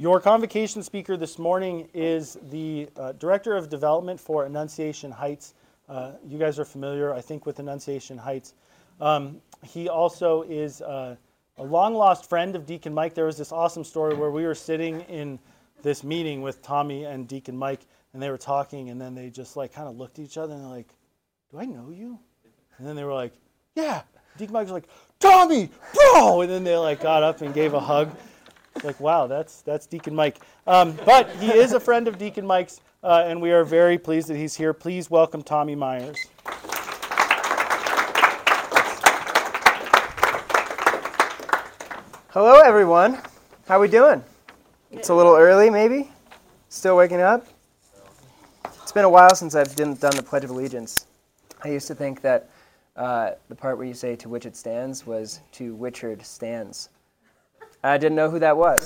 Your convocation speaker this morning is the uh, Director of Development for Annunciation Heights. Uh, you guys are familiar, I think, with Annunciation Heights. Um, he also is uh, a long lost friend of Deacon Mike. There was this awesome story where we were sitting in this meeting with Tommy and Deacon Mike, and they were talking, and then they just like kind of looked at each other and they're like, "Do I know you?" And then they were like, "Yeah." Deacon Mike was like, "Tommy, bro!" And then they like got up and gave a hug. Like, wow, that's that's Deacon Mike. Um, but he is a friend of Deacon Mike's, uh, and we are very pleased that he's here. Please welcome Tommy Myers. Hello, everyone. How are we doing? It's a little early, maybe. Still waking up. It's been a while since I've done the Pledge of Allegiance. I used to think that uh, the part where you say "to which it stands" was "to Richard stands." I didn't know who that was.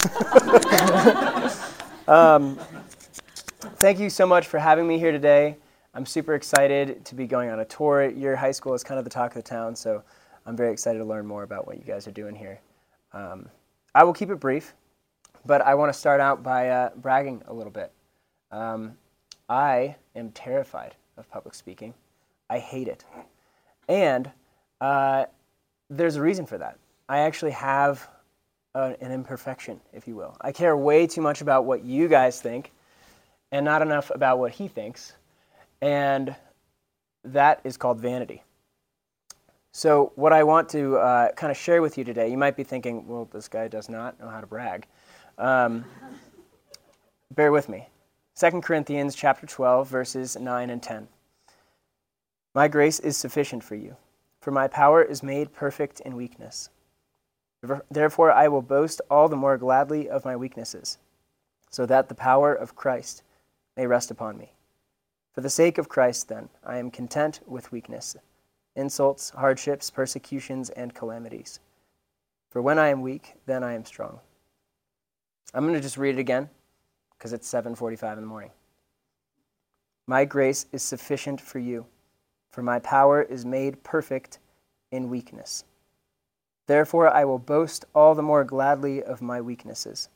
um, thank you so much for having me here today. I'm super excited to be going on a tour. Your high school is kind of the talk of the town, so I'm very excited to learn more about what you guys are doing here. Um, I will keep it brief, but I want to start out by uh, bragging a little bit. Um, I am terrified of public speaking. I hate it. And uh, there's a reason for that. I actually have an imperfection, if you will. I care way too much about what you guys think and not enough about what he thinks. And that is called vanity. So, what I want to uh, kind of share with you today, you might be thinking, well, this guy does not know how to brag. Um, bear with me. 2 Corinthians chapter 12, verses 9 and 10. My grace is sufficient for you, for my power is made perfect in weakness. Therefore, I will boast all the more gladly of my weaknesses, so that the power of Christ may rest upon me. For the sake of Christ, then, I am content with weakness insults, hardships, persecutions, and calamities. For when I am weak, then I am strong. I'm going to just read it again because it's 7:45 in the morning. My grace is sufficient for you, for my power is made perfect in weakness. Therefore I will boast all the more gladly of my weaknesses,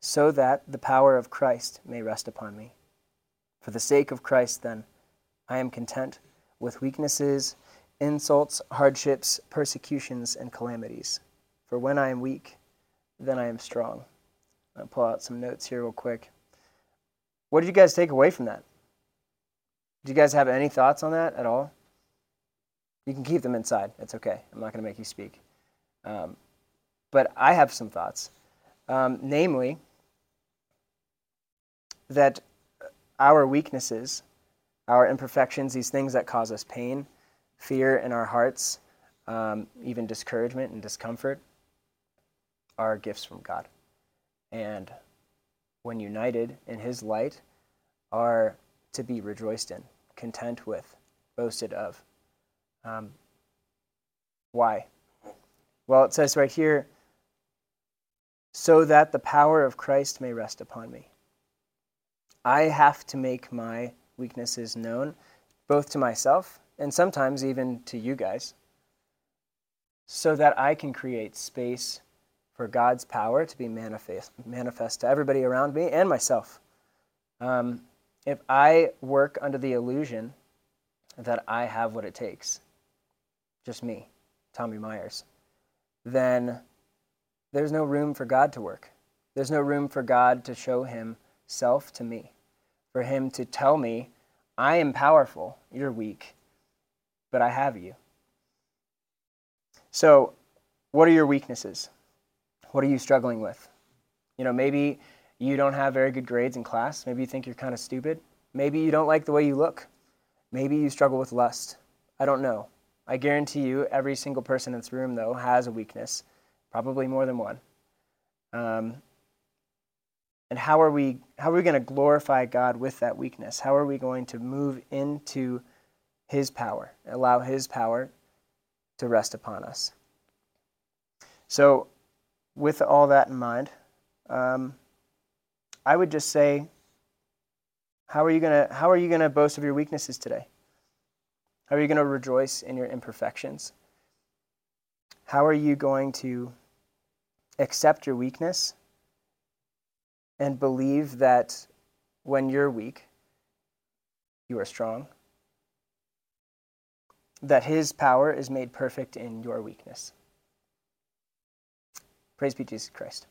so that the power of Christ may rest upon me. For the sake of Christ, then, I am content with weaknesses insults, hardships, persecutions, and calamities. For when I am weak, then I am strong. I'll pull out some notes here real quick. What did you guys take away from that? Do you guys have any thoughts on that at all? You can keep them inside. It's okay. I'm not going to make you speak. Um, but I have some thoughts. Um, namely, that our weaknesses, our imperfections, these things that cause us pain, fear in our hearts, um, even discouragement and discomfort, are gifts from God. And when united in His light, are to be rejoiced in, content with, boasted of. Um, why? Well, it says right here, so that the power of Christ may rest upon me. I have to make my weaknesses known, both to myself and sometimes even to you guys, so that I can create space for God's power to be manifest, manifest to everybody around me and myself. Um, if I work under the illusion that I have what it takes, just me, Tommy Myers, then there's no room for God to work. There's no room for God to show himself to me, for him to tell me, I am powerful, you're weak but I have you. So, what are your weaknesses? What are you struggling with? You know, maybe you don't have very good grades in class. Maybe you think you're kind of stupid. Maybe you don't like the way you look. Maybe you struggle with lust. I don't know. I guarantee you, every single person in this room, though, has a weakness, probably more than one. Um, and how are we how are we going to glorify God with that weakness? How are we going to move into his power, allow His power to rest upon us. So, with all that in mind, um, I would just say, how are you gonna how are you gonna boast of your weaknesses today? How are you gonna rejoice in your imperfections? How are you going to accept your weakness and believe that when you're weak, you are strong. That his power is made perfect in your weakness. Praise be Jesus Christ.